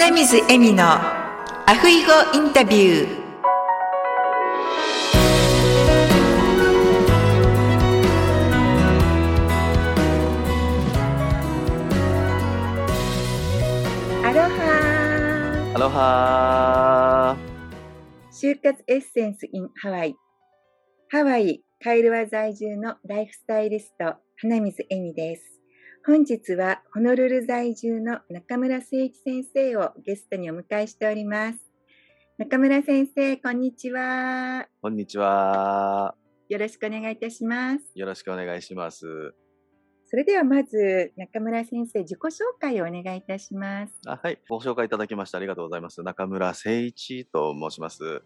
花水恵美のアフイゴインタビュー。アロハアロハ就活エッセンス in ハワイ。ハワイカイルワ在住のライフスタイリスト花水恵美です本日はホノルル在住の中村誠一先生をゲストにお迎えしております。中村先生こんにちは。こんにちは。よろしくお願いいたします。よろしくお願いします。それではまず中村先生自己紹介をお願いいたします。あはい。ご紹介いただきましてありがとうございます。中村誠一と申します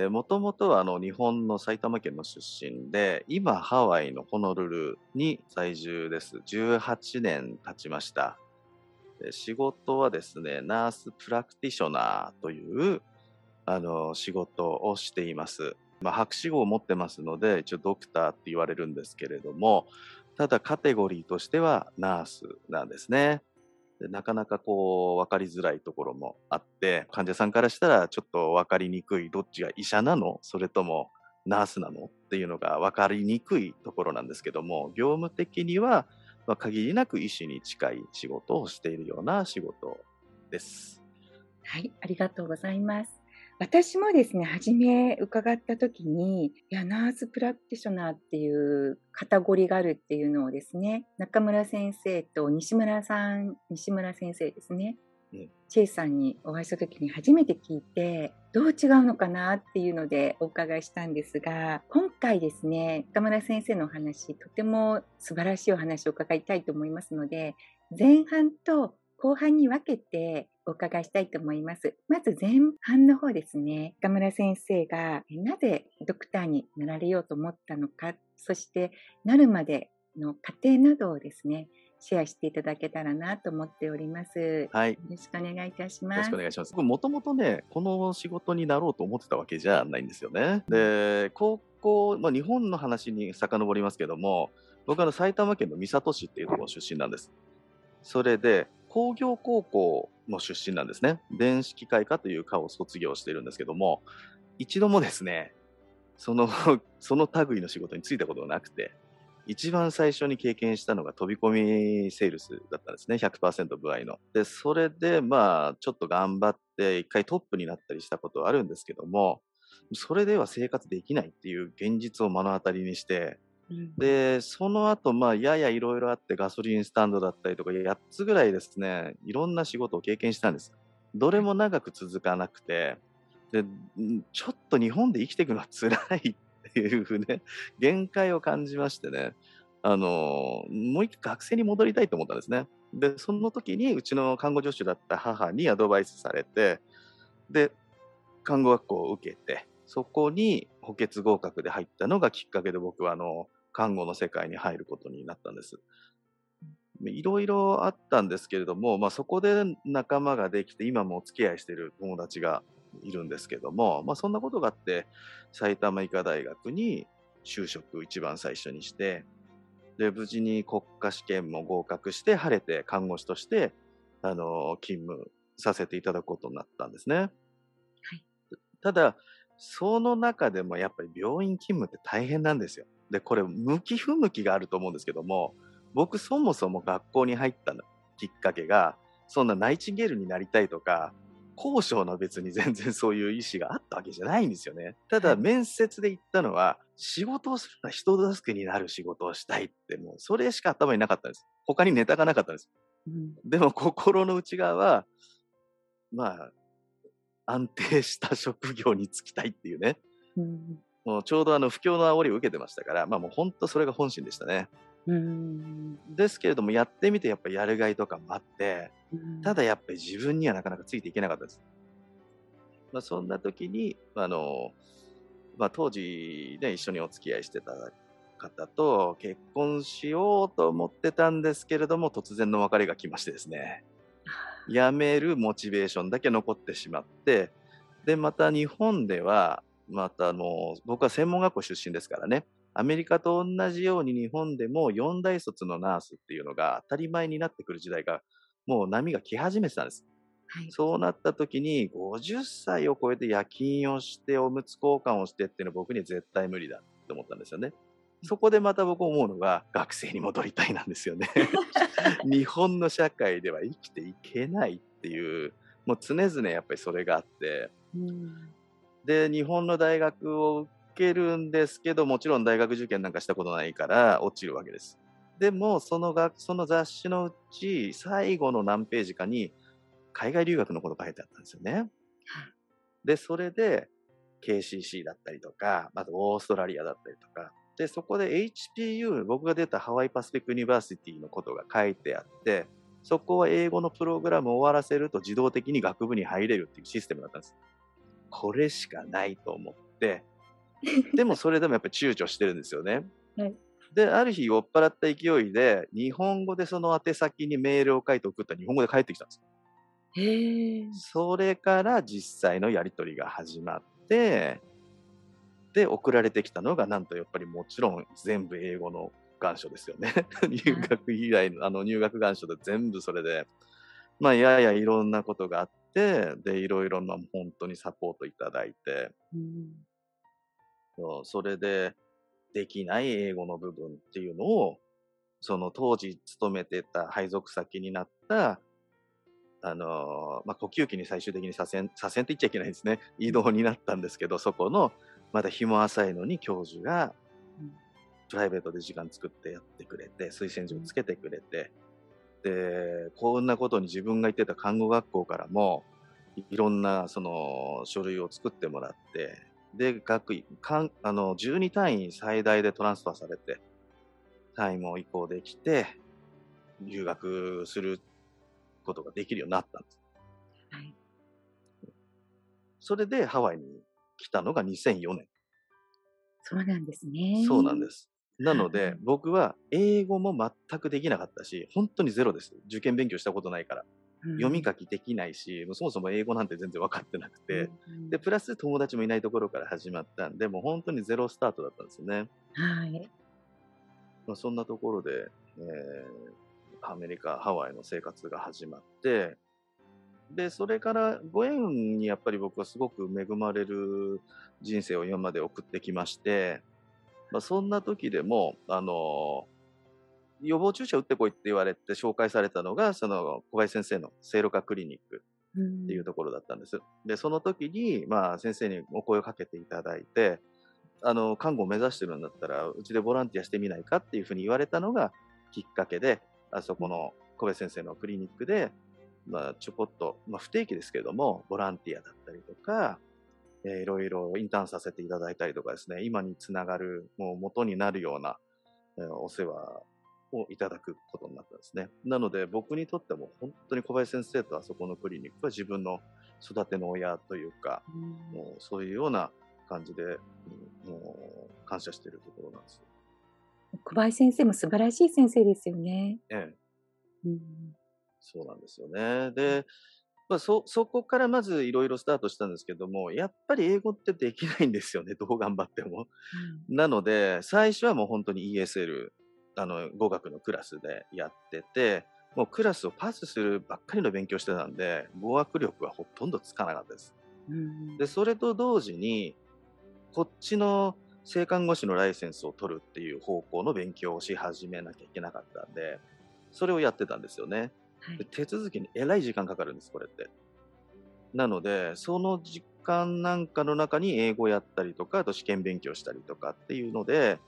でもともとはあの日本の埼玉県の出身で、今ハワイのホノルルに在住です。18年経ちました。仕事はですね、ナースプラクティショナーというあの仕事をしています。まあ、博士号を持ってますので、一応ドクターって言われるんですけれども、ただカテゴリーとしてはナースなんですね。でなかなかこう分かりづらいところもあって患者さんからしたらちょっと分かりにくいどっちが医者なの？それともナースなの？っていうのが分かりにくいところなんですけども業務的には、限りなく医師に近い仕事をしているような仕事です。はいありがとうございます。私もですね、初め伺った時に、いや、ナースプラクティショナーっていうカタゴリーがあるっていうのをですね、中村先生と西村さん、西村先生ですね、うん、チェイさんにお会いした時に初めて聞いて、どう違うのかなっていうのでお伺いしたんですが、今回ですね、中村先生のお話、とても素晴らしいお話を伺いたいと思いますので、前半と後半に分けてお伺いしたいと思います。まず前半の方ですね。岡村先生がなぜドクターになられようと思ったのか、そしてなるまでの過程などをですね、シェアしていただけたらなと思っております。はい。よろしくお願いいたします。よろしくお願いします。僕もともとね、この仕事になろうと思ってたわけじゃないんですよね。で、高校、まあ、日本の話に遡りますけども、僕は埼玉県の三郷市っていうところ出身なんです。それで、工業高校の出身なんですね。電子機械科という科を卒業しているんですけども、一度もですね、その、その類の仕事に就いたことがなくて、一番最初に経験したのが飛び込みセールスだったんですね。100%部合の。で、それで、まあ、ちょっと頑張って、一回トップになったりしたことはあるんですけども、それでは生活できないっていう現実を目の当たりにして、で、その後、まあ、ややいろいろあって、ガソリンスタンドだったりとか、8つぐらいですね、いろんな仕事を経験したんです。どれも長く続かなくて、で、ちょっと日本で生きていくのは辛いっていうふうね、限界を感じましてね、あの、もう一回学生に戻りたいと思ったんですね。で、その時に、うちの看護助手だった母にアドバイスされて、で、看護学校を受けて、そこに補欠合格で入ったのがきっかけで僕はあの、看護の世界に入ることになったんです。いろいろあったんですけれども、まあ、そこで仲間ができて今もお付き合いしている友達がいるんですけども、まあ、そんなことがあって埼玉医科大学に就職一番最初にしてで無事に国家試験も合格して晴れて看護師としてあの勤務させていただくことになったんですね。はい、ただその中でもやっぱり病院勤務って大変なんですよ。で、これ、向き不向きがあると思うんですけども、僕そもそも学校に入ったきっかけが、そんなナイチンゲールになりたいとか、交渉の別に全然そういう意思があったわけじゃないんですよね。ただ面接で言ったのは、仕事をするのは人助けになる仕事をしたいって、もうそれしか頭になかったんです。他にネタがなかったんです。うん、でも心の内側は、まあ、安定した職業に就きたいっていうね。うんもうちょうどあの不況の煽りを受けてましたから、まあもう本当それが本心でしたね。うんですけれども、やってみてやっぱりやるがいとかもあって、ただやっぱり自分にはなかなかついていけなかったです。まあ、そんな時に、あの、まあ、当時ね、一緒にお付き合いしてた方と結婚しようと思ってたんですけれども、突然の別れが来ましてですね、辞めるモチベーションだけ残ってしまって、で、また日本では、またあの、僕は専門学校出身ですからね、アメリカと同じように日本でも4大卒のナースっていうのが当たり前になってくる時代がもう波が来始めてたんです。はい。そうなった時に50歳を超えて夜勤をしておむつ交換をしてっていうのは僕には絶対無理だって思ったんですよね。そこでまた僕思うのが学生に戻りたいなんですよね。日本の社会では生きていけないっていう、もう常々やっぱりそれがあって、うん。で、日本の大学を受けるんですけど、もちろん大学受験なんかしたことないから落ちるわけです。でも、その学、その雑誌のうち最後の何ページかに海外留学のこと書いてあったんですよね。はい。で、それで KCC だったりとか、あとオーストラリアだったりとか、で、そこで HPU、僕が出たハワイパシフィックユニバーシティのことが書いてあって、そこは英語のプログラムを終わらせると自動的に学部に入れるっていうシステムだったんです。これしかないと思って、でもそれでもやっぱり躊躇してるんですよね。はいで、ある日酔っ払った勢いで、日本語でその宛先にメールを書いて送ったら日本語で返ってきたんです。へえ。それから実際のやり取りが始まって、で、送られてきたのが、なんとやっぱりもちろん全部英語の願書ですよね。入学以来の、あの入学願書で全部それで、まあ、ややいろんなことがあって、で、いろいろな本当にサポートいただいて、うん。そうそれで、できない英語の部分っていうのを、その当時勤めてた配属先になった、あのーまあ、呼吸器に最終的に左遷、左遷って言っちゃいけないですね。移動になったんですけど、そこの、まだ日も浅いのに教授がうん、プライベートで時間作ってやってくれて、推薦状つけてくれて、で、こんなことに自分が行ってた看護学校からも、いいろんなその書類を作ってもらって、で、学位、かんあの、12単位最大でトランスファーされて、単位も移行できて、留学することができるようになったんです。はい。それでハワイに来たのが2004年。そうなんですね。そうなんです。なのではい、僕は英語も全くできなかったし、本当にゼロです。受験勉強したことないから。うん。読み書きできないし、もうそもそも英語なんて全然分かってなくて、うんで、プラス友達もいないところから始まったんで、もう本当にゼロスタートだったんですよね。はい。まあ、そんなところで、えーアメリカ、ハワイの生活が始まって、で、それからご縁にやっぱり僕はすごく恵まれる人生を今まで送ってきまして、まあ、そんな時でも、あの予防注射打ってこいって言われて紹介されたのが、その小林先生の聖路加クリニックっていうところだったんです。で、その時に、まあ、先生にお声をかけていただいて、あの、看護を目指してるんだったら、うちでボランティアしてみないかっていうふうに言われたのがきっかけで、あそこの小林先生のクリニックで、まあ、ちょこっと、まあ、不定期ですけれども、ボランティアだったりとか、えーいろいろインターンさせていただいたりとかですね、今につながる、もう元になるような、えーお世話をいただくことになったんですね。なので僕にとっても本当に小林先生とあそこのクリニックは自分の育ての親というか、うんもうそういうような感じで、うんもう感謝しているところなんです。小林先生も素晴らしい先生ですよね。ええ、うんそうなんですよね。で、まあ、そ、そこからまずいろいろスタートしたんですけども、やっぱり英語ってできないんですよね、どう頑張っても。なので、最初はもう本当に ESL、あの、語学のクラスでやってて、もうクラスをパスするばっかりの勉強してたんで、語学力はほとんどつかなかったです。うんで、それと同時に、こっちの性看護師のライセンスを取るっていう方向の勉強をし始めなきゃいけなかったんで、それをやってたんですよね。はいで手続きにえらい時間かかるんです、これって。なので、その時間なんかの中に英語やったりとか、あと試験勉強したりとかっていうので、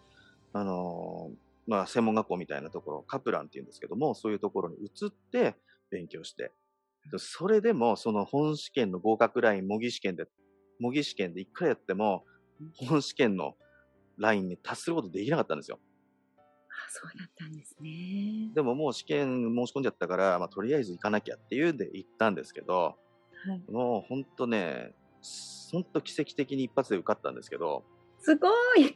あのーまあ、専門学校みたいなところ、カプランっていうんですけども、そういうところに移って勉強して、でそれでも、その本試験の合格ライン、模擬試験で、模擬試験で一回やっても、本試験のラインに達することできなかったんですよ。あそうだったんですね。でももう試験申し込んじゃったから、まあ、とりあえず行かなきゃっていうんで行ったんですけど、はい、もう本当ね、本当奇跡的に一発で受かったんですけど、すごい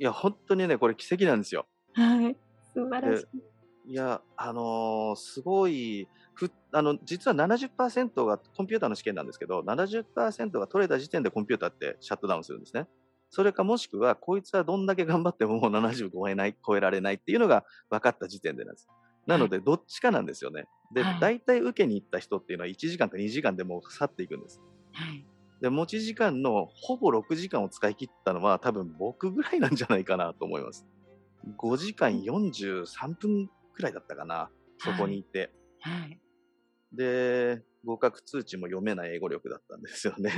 いや、本当にね、これ奇跡なんですよ。はい。素晴らしい。いや、あのーすごい、ふあの、実は70%がコンピューターの試験なんですけど、70%が取れた時点でコンピューターってシャットダウンするんですね。それかもしくは、こいつはどんだけ頑張ってももう70超えない、超えられないっていうのが分かった時点でなんです。なので、どっちかなんですよね。で、はい大体受けに行った人っていうのは1時間か2時間でもう去っていくんです。はい。で、持ち時間のほぼ6時間を使い切ったのは多分僕ぐらいなんじゃないかなと思います。5時間43分くらいだったかな、そこにいて。はい。で、合格通知も読めない英語力だったんですよね。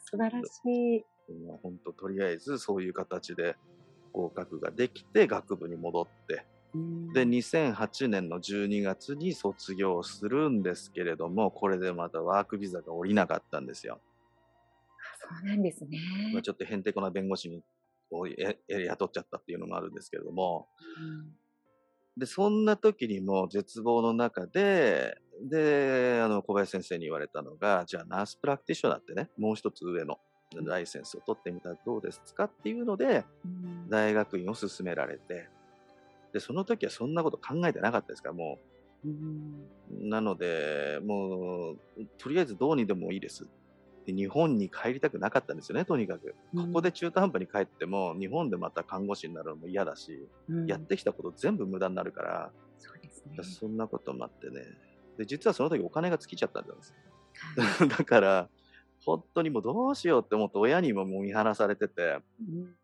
素晴らしい。もう本当とりあえずそういう形で合格ができて学部に戻って、うんで、2008年の12月に卒業するんですけれども、これでまたワークビザが下りなかったんですよ。そうなんですね。まあ、ちょっとへんてこな弁護士にをええ雇っちゃったっていうのもあるんですけれども、で、そんな時にも絶望の中で、で、あの、小林先生に言われたのが、じゃあナースプラクティショナーってね、もう一つ上のライセンスを取ってみたらどうですかっていうので、うん大学院を勧められて、で、その時はそんなこと考えてなかったですから、もう。なので、もう、とりあえずどうにでもいいです。で日本に帰りたくなかったんですよね、とにかく。ここで中途半端に帰っても、日本でまた看護師になるのも嫌だし、うんやってきたこと全部無駄になるから、そうですね。そんなこともあってね。で、実はその時お金が尽きちゃったんです。はい だから、本当にもうどうしようって思って親にももう見放されてて、うん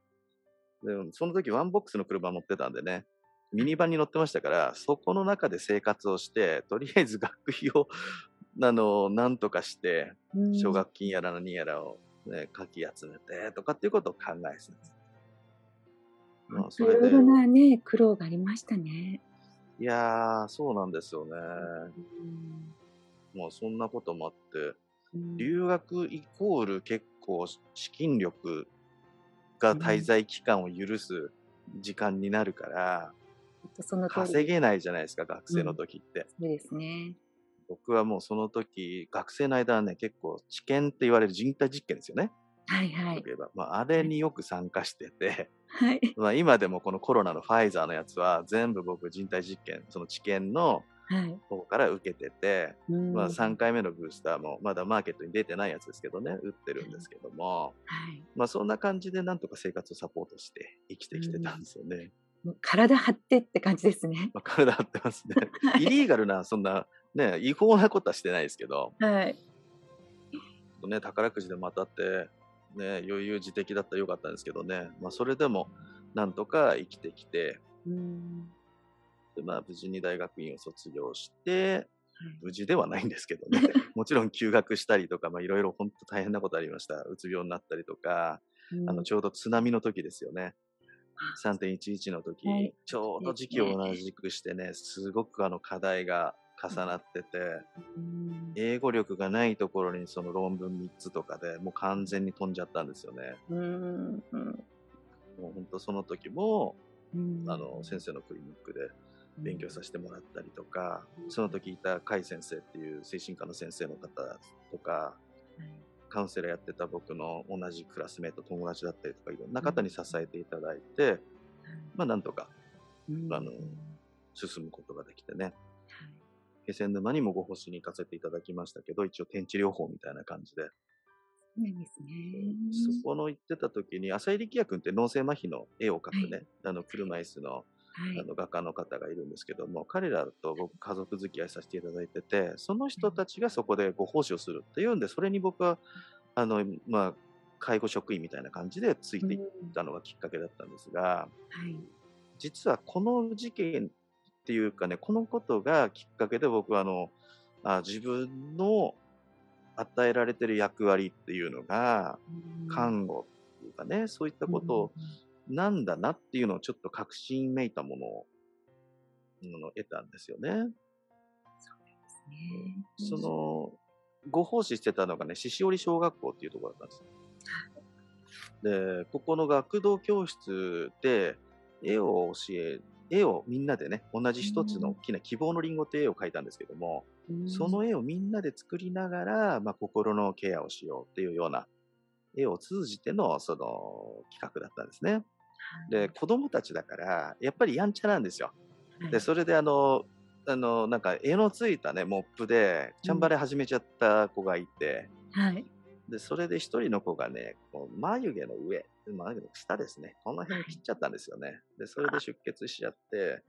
でその時ワンボックスの車乗ってたんでね、ミニバンに乗ってましたから、そこの中で生活をして、とりあえず学費を、あの、なんとかして、うん奨学金やら何やらを、ね、かき集めてとかっていうことを考えてたんです。いろいろ、なね、苦労がありましたね。いやー、そうなんですよね。うんもうそんなこともあって、うん留学イコール結構資金力が滞在期間を許す時間になるから、稼げないじゃないですか、学生の時って。そうですね。僕はもうその時、学生の間はね、結構治験って言われる人体実験ですよね。はいはい。言えばまあ、あれによく参加してて、はい。まあ、今でもこのコロナのファイザーのやつは全部僕人体実験、その治験のはい。方から受けてて、うんまあ、3回目のブースターもまだマーケットに出てないやつですけどね、打ってるんですけども、はい。まあそんな感じでなんとか生活をサポートして生きてきてたんですよね。もう体張ってって感じですね。まあ、体張ってますね。イリーガルな、そんな、ね、違法なことはしてないですけど、はい。ね、宝くじでも当たって、ね、余裕自適だったらよかったんですけどね、まあそれでもなんとか生きてきて、うん。でまあ無事に大学院を卒業して、はい。無事ではないんですけどね、もちろん休学したりとか、まあいろいろ本当大変なことありました。うつ病になったりとか、あのちょうど津波の時ですよね。3.11の時、はい。ちょうど時期を同じくしてね、すごくあの課題が重なってて、うん。英語力がないところにその論文3つとかでもう完全に飛んじゃったんですよね。うんうんもう本当その時も、うん。あの先生のクリニックで勉強させてもらったりとか、その時いた甲斐先生っていう精神科の先生の方とか、はい。カウンセラーやってた僕の同じクラスメート、友達だったりとか、いろんな方に支えていただいて、まあなんとかうん。あの進むことができてね、はい気仙沼にもご星に行かせていただきましたけど、一応天地療法みたいな感じで、そうですね。そこの行ってた時に、浅井力也君って脳性麻痺の絵を描くね、あの車椅子のはい。あの画家の方がいるんですけども、彼らと僕家族付き合いさせていただいてて、その人たちがそこでご奉仕をするっていうんで、それに僕は、あの、まあ、介護職員みたいな感じでついていったのがきっかけだったんですが、はい。実はこの事件っていうかね、このことがきっかけで僕はあの、あ自分の与えられてる役割っていうのが、看護っていうかね、そういったことをなんだなっていうのをちょっと確信めいたものを、あの得たんですよね。ねその、ご奉仕してたのがね、獅子折小学校っていうところだったんです。で、ここの学童教室で絵を教え、絵をみんなでね、同じ一つの大きな希望のリンゴっていう絵を描いたんですけども、うんその絵をみんなで作りながら、まあ、心のケアをしようっていうような絵を通じてのその企画だったんですね。で、子供たちだから、やっぱりやんちゃなんですよ。で、それであの、あの、なんか絵のついたね、モップで、チャンバレ始めちゃった子がいて、はい。で、それで一人の子がね、こう眉毛の上、眉毛の下ですね、この辺切っちゃったんですよね。で、それで出血しちゃって、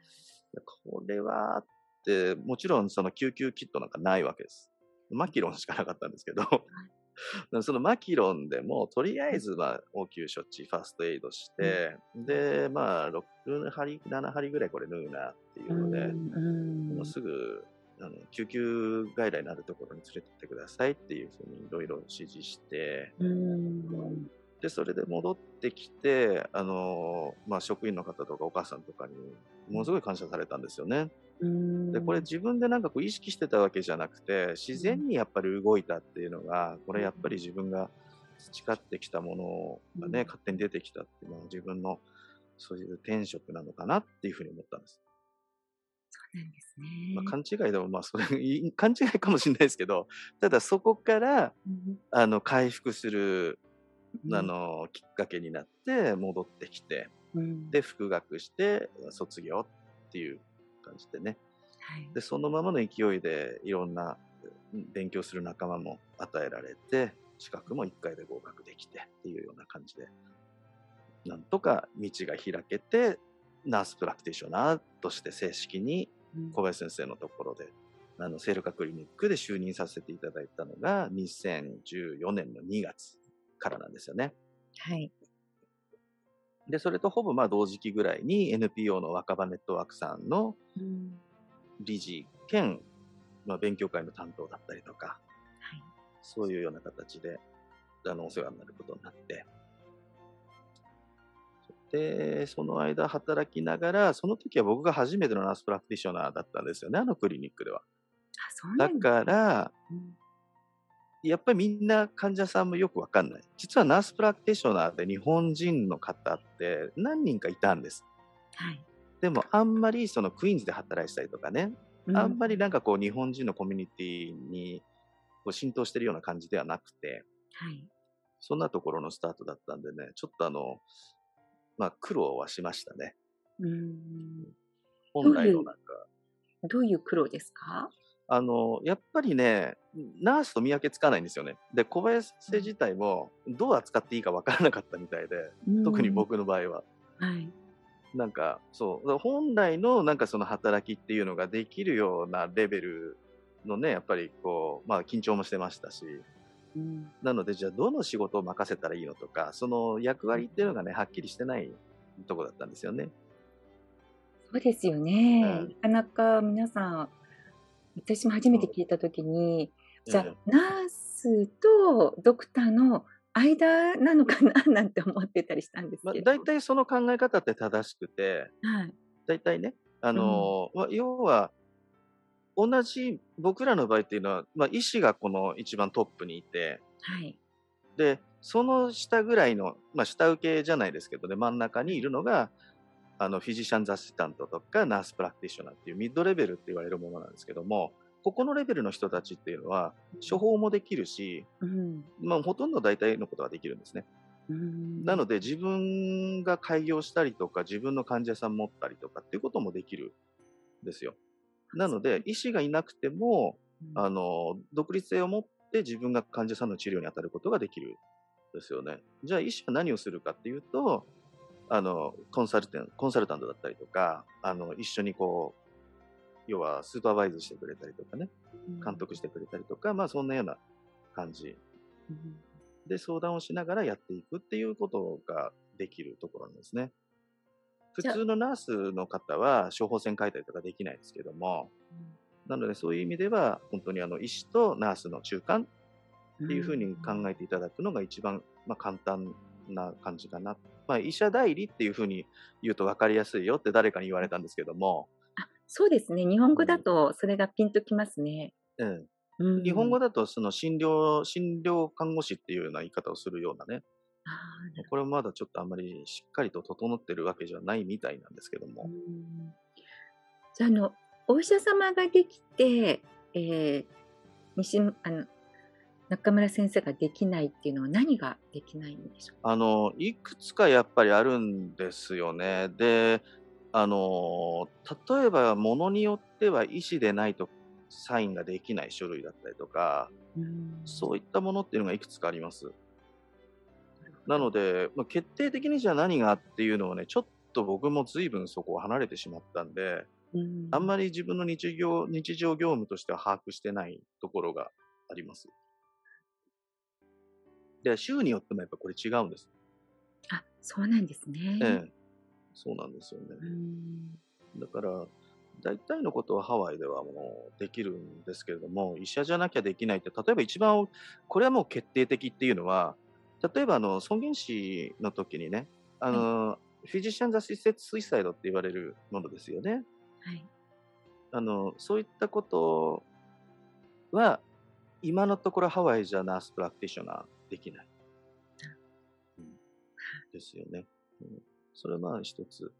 これは、って、もちろんその救急キットなんかないわけです。マキロンしかなかったんですけど、そのマキロンでも、とりあえず、まあ、応急処置、ファーストエイドして、で、まあ、6針、7針ぐらいこれ縫うなっていうので、うん。もうすぐ、あの救急外来のあるところに連れてってくださいっていうふうにいろいろ指示して、うん。で、それで戻ってきて、あの、まあ、職員の方とかお母さんとかに、ものすごい感謝されたんですよね。うん。で、これ自分でなんかこう意識してたわけじゃなくて、自然にやっぱり動いたっていうのが、これやっぱり自分が培ってきたものがね、うん。勝手に出てきたっていうのは自分のそういう転職なのかなっていうふうに思ったんです。そうなんですね。まあ、勘違いでもまあそれ、い 勘違いかもしれないですけど、ただそこから、うんあの、回復する、うんあの、きっかけになって戻ってきて、うんで、復学して卒業っていう感じでね。はいで、そのままの勢いでいろんなうん勉強する仲間も与えられて、資格も1回で合格できてっていうような感じで、なんとか道が開けて、ナースプラクティショナーとして正式にうん小林先生のところで、あの、セルカクリニックで就任させていただいたのが2014年の2月からなんですよね。はい。で、それとほぼまあ同時期ぐらいに NPO の若葉ネットワークさんのうん理事兼、まあ、勉強会の担当だったりとか、はいそういうような形で、あの、お世話になることになって、で、その間働きながら、その時は僕が初めてのナースプラクティショナーだったんですよね、あのクリニックでは。だんですねから、うんやっぱりみんな患者さんもよくわかんない。実はナースプラクティショナーで日本人の方って何人かいたんです。はい。でもあんまりそのクイーンズで働いてたりとかね、うあんまりなんかこう日本人のコミュニティにこう浸透してるような感じではなくて、はい。そんなところのスタートだったんでね、ちょっとあの、まあ苦労はしましたね。うん本来のなんか、どういう苦労ですか？あの、やっぱりね、ナースと見分けつかないんですよね。で、小林先生自体もどう扱っていいかわからなかったみたいで、特に。僕の場合は。うんはい。なんか、そう、本来のなんかその働きっていうのができるようなレベルのね、やっぱりこう、まあ緊張もしてましたし、うんなのでじゃあどの仕事を任せたらいいのとか、その役割っていうのがね、はっきりしてないとこだったんですよね。そうですよね。うんなかなか皆さん、私も初めて聞いたときに、じゃあ、ナースとドクターの間なのかな なんて思ってたりしたんですまあ、けど。大体その考え方って正しくて、はい。大体ね、あのーまあ、要は、同じ僕らの場合っていうのは、まあ、医師がこの一番トップにいて、はい。で、その下ぐらいの、まあ、下請けじゃないですけどね、真ん中にいるのが、あの、フィジシャンズアシスタントとか、ナースプラクティショナーっていうミッドレベルって言われるものなんですけども、ここのレベルの人たちっていうのは、処方もできるし、うん。まあ、ほとんど大体のことができるんですね。うんなので、自分が開業したりとか、自分の患者さん持ったりとかっていうこともできるんですよ。なので、医師がいなくても、あの、独立性を持って自分が患者さんの治療に当たることができるんですよね。じゃあ医師は何をするかっていうと、あの、コンサルテンコンサルタントだったりとか、あの、一緒にこう、要はスーパーバイズしてくれたりとかね、監督してくれたりとか、まあそんなような感じうんで相談をしながらやっていくっていうことができるところなんですね。普通のナースの方は処方箋書いたりとかできないですけども、なのでそういう意味では本当にあの医師とナースの中間っていうふうに考えていただくのが一番、まあ、簡単な感じかな。まあ、医者代理っていうふうに言うと分かりやすいよって誰かに言われたんですけども、あそうですね。日本語だとそれがピンときますね。うん、うん。日本語だとその診療、診療看護師っていうような言い方をするようなね、これはまだちょっとあんまりしっかりと整ってるわけじゃないみたいなんですけども。じゃあ、あの、お医者様ができて、えー西あの中村先生ができないっていうのは何ができないんでしょうあの、いくつかやっぱりあるんですよね。で、あの、例えばものによっては医師でないとサインができない書類だったりとか、うん。そういったものっていうのがいくつかあります。なので、まあ、決定的にじゃあ何がっていうのをね、ちょっと僕も随分そこを離れてしまったんで、うんあんまり自分の日常日常業務としては把握してないところがあります。で、州によってもやっぱこれ違うんです。あ、そうなんですね。ええ。そうなんですよね。うんだから、大体のことはハワイではもうできるんですけれども、医者じゃなきゃできないって、例えば一番、これはもう決定的っていうのは、例えばあの尊厳死の時にね、あの、フィジシャン・ザ・システス・スイサイドって言われるものですよね。はい。あの、そういったことは、今のところハワイじゃナースプラクティショナーできない。うんですよね。うんそれはまあ一つ。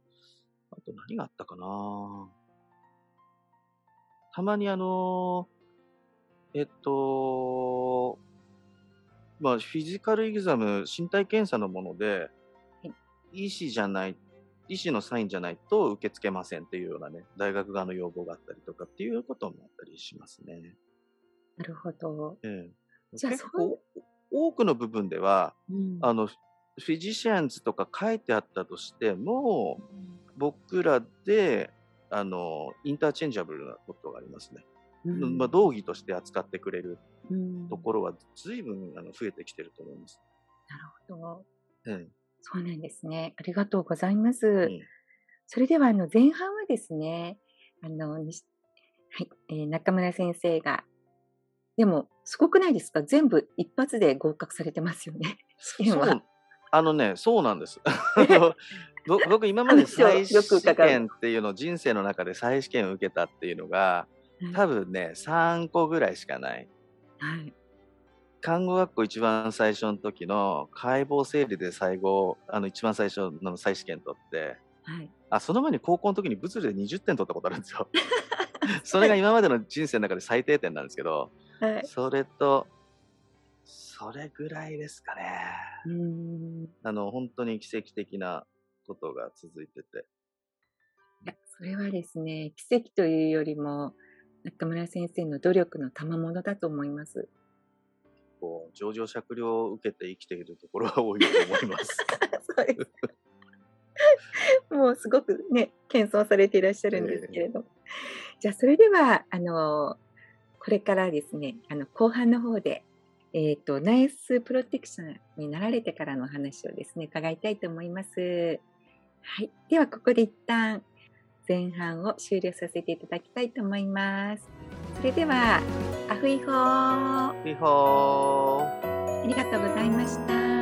あと何があったかなたまにあの、えっと、まあフィジカルエグザム、身体検査のもので、医師じゃない、医師のサインじゃないと受け付けませんっていうようなね、大学側の要望があったりとかっていうこともあったりしますね。なるほど。ええ、じゃあ結そ多くの部分では、うんあの、フィジシャンズとか書いてあったとしても、僕らで、あの、インターチェンジャブルなことがありますね。うんまあ、道義として扱ってくれるうんところは随分あの増えてきてると思います。なるほど。えそうなんですね。ありがとうございます。えそれでは、あの、前半はですね、あの、はい、えー中村先生が、でも、すごくないですか？全部一発で合格されてますよね。試験は。あのね、そうなんです。ぼ 僕、今まで再試験っていうのを人生の中で再試験を受けたっていうのが、多分ね、3個ぐらいしかない。はい。看護学校一番最初の時の解剖生理で最後、あの一番最初の再試験取って、はい。あ、その前に高校の時に物理で20点取ったことあるんですよ。それが今までの人生の中で最低点なんですけど、はい。それと、それぐらいですかね。うーん。いあの、本当に奇跡的なことが続いてて。や、それはですね、奇跡というよりも、中村先生の努力の賜物だと思います。こう、上場酌量を受けて生きているところが多いと思います。そうです。もうすごくね、謙遜されていらっしゃるんですけれど。じゃあ、それでは、あの、これからですね、あの、後半の方で、えっ、と、ナイスプロテクションになられてからのお話をですね、伺いたいと思います。はい。では、ここで一旦、前半を終了させていただきたいと思います。それでは、アフイホー、ピホー。ありがとうございました。